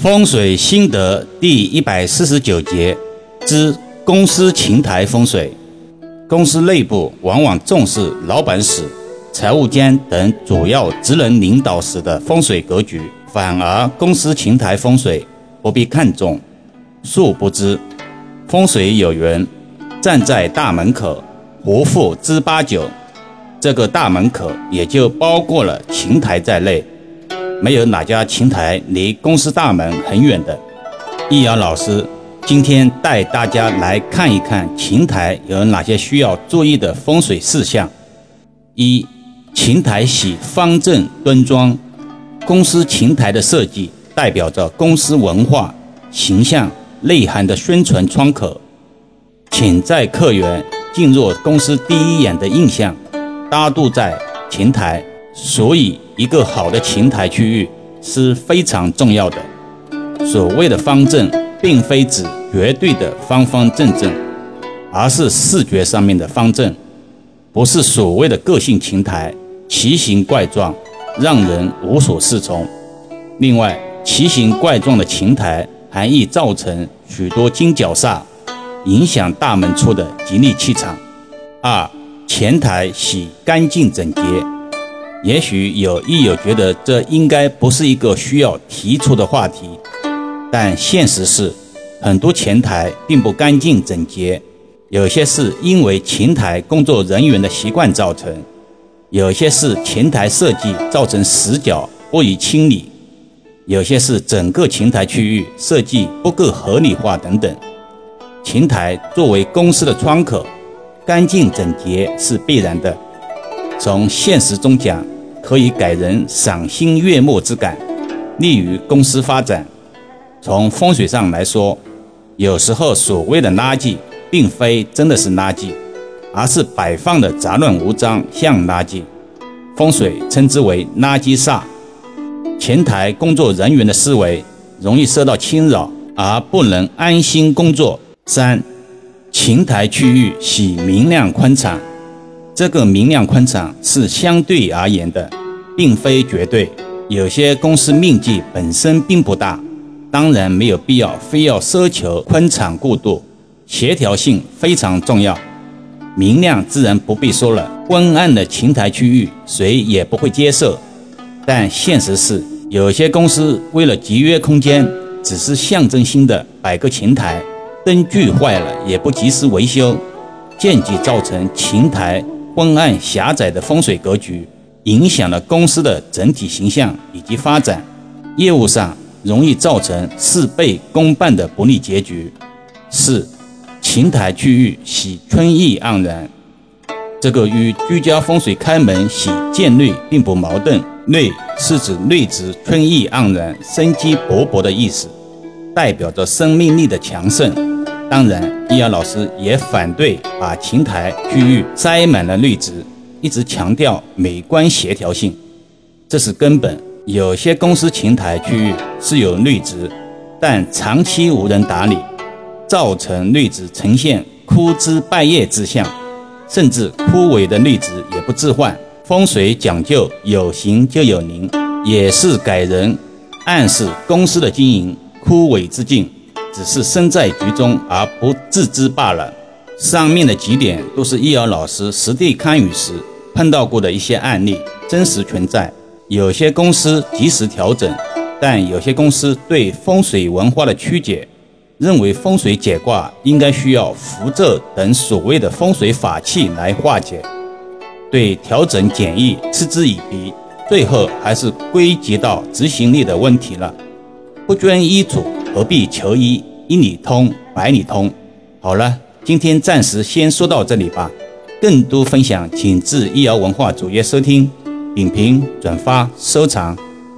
风水心得第一百四十九节之公司琴台风水。公司内部往往重视老板室、财务间等主要职能领导时的风水格局，反而公司琴台风水不必看重。殊不知，风水有云：“站在大门口，不富知八九。”这个大门口也就包括了琴台在内。没有哪家琴台离公司大门很远的。易遥老师今天带大家来看一看琴台有哪些需要注意的风水事项。一、琴台喜方正端庄。公司琴台的设计代表着公司文化、形象内涵的宣传窗口，潜在客源进入公司第一眼的印象搭渡在琴台。所以，一个好的琴台区域是非常重要的。所谓的方正，并非指绝对的方方正正，而是视觉上面的方正，不是所谓的个性琴台奇形怪状，让人无所适从。另外，奇形怪状的琴台还易造成许多金角煞，影响大门处的吉利气场。二，前台喜干净整洁。也许有益友觉得这应该不是一个需要提出的话题，但现实是，很多前台并不干净整洁，有些是因为前台工作人员的习惯造成，有些是前台设计造成死角不予清理，有些是整个前台区域设计不够合理化等等。前台作为公司的窗口，干净整洁是必然的。从现实中讲，可以给人赏心悦目之感，利于公司发展。从风水上来说，有时候所谓的垃圾，并非真的是垃圾，而是摆放的杂乱无章，像垃圾。风水称之为垃圾煞。前台工作人员的思维容易受到侵扰，而不能安心工作。三，前台区域喜明亮宽敞。这个明亮宽敞是相对而言的，并非绝对。有些公司面积本身并不大，当然没有必要非要奢求宽敞过度，协调性非常重要。明亮自然不必说了，昏暗的琴台区域谁也不会接受。但现实是，有些公司为了节约空间，只是象征性的摆个琴台，灯具坏了也不及时维修，间接造成琴台。昏暗狭窄的风水格局，影响了公司的整体形象以及发展，业务上容易造成事倍功半的不利结局。四，琴台区域喜春意盎然，这个与居家风水开门喜见绿并不矛盾。绿是指绿植春意盎然、生机勃勃的意思，代表着生命力的强盛。当然，易遥老师也反对把琴台区域塞满了绿植，一直强调美观协调性，这是根本。有些公司琴台区域是有绿植，但长期无人打理，造成绿植呈现枯枝败叶之象，甚至枯萎的绿植也不置换。风水讲究有形就有灵，也是给人暗示公司的经营枯萎之境。只是身在局中而不自知罢了。上面的几点都是易遥老师实地看雨时碰到过的一些案例，真实存在。有些公司及时调整，但有些公司对风水文化的曲解，认为风水解卦应该需要符咒等所谓的风水法器来化解，对调整简易嗤之以鼻，最后还是归结到执行力的问题了。不遵医嘱，何必求医？一里通百里通。好了，今天暂时先说到这里吧。更多分享，请至易瑶文化主页收听、点评、转发、收藏。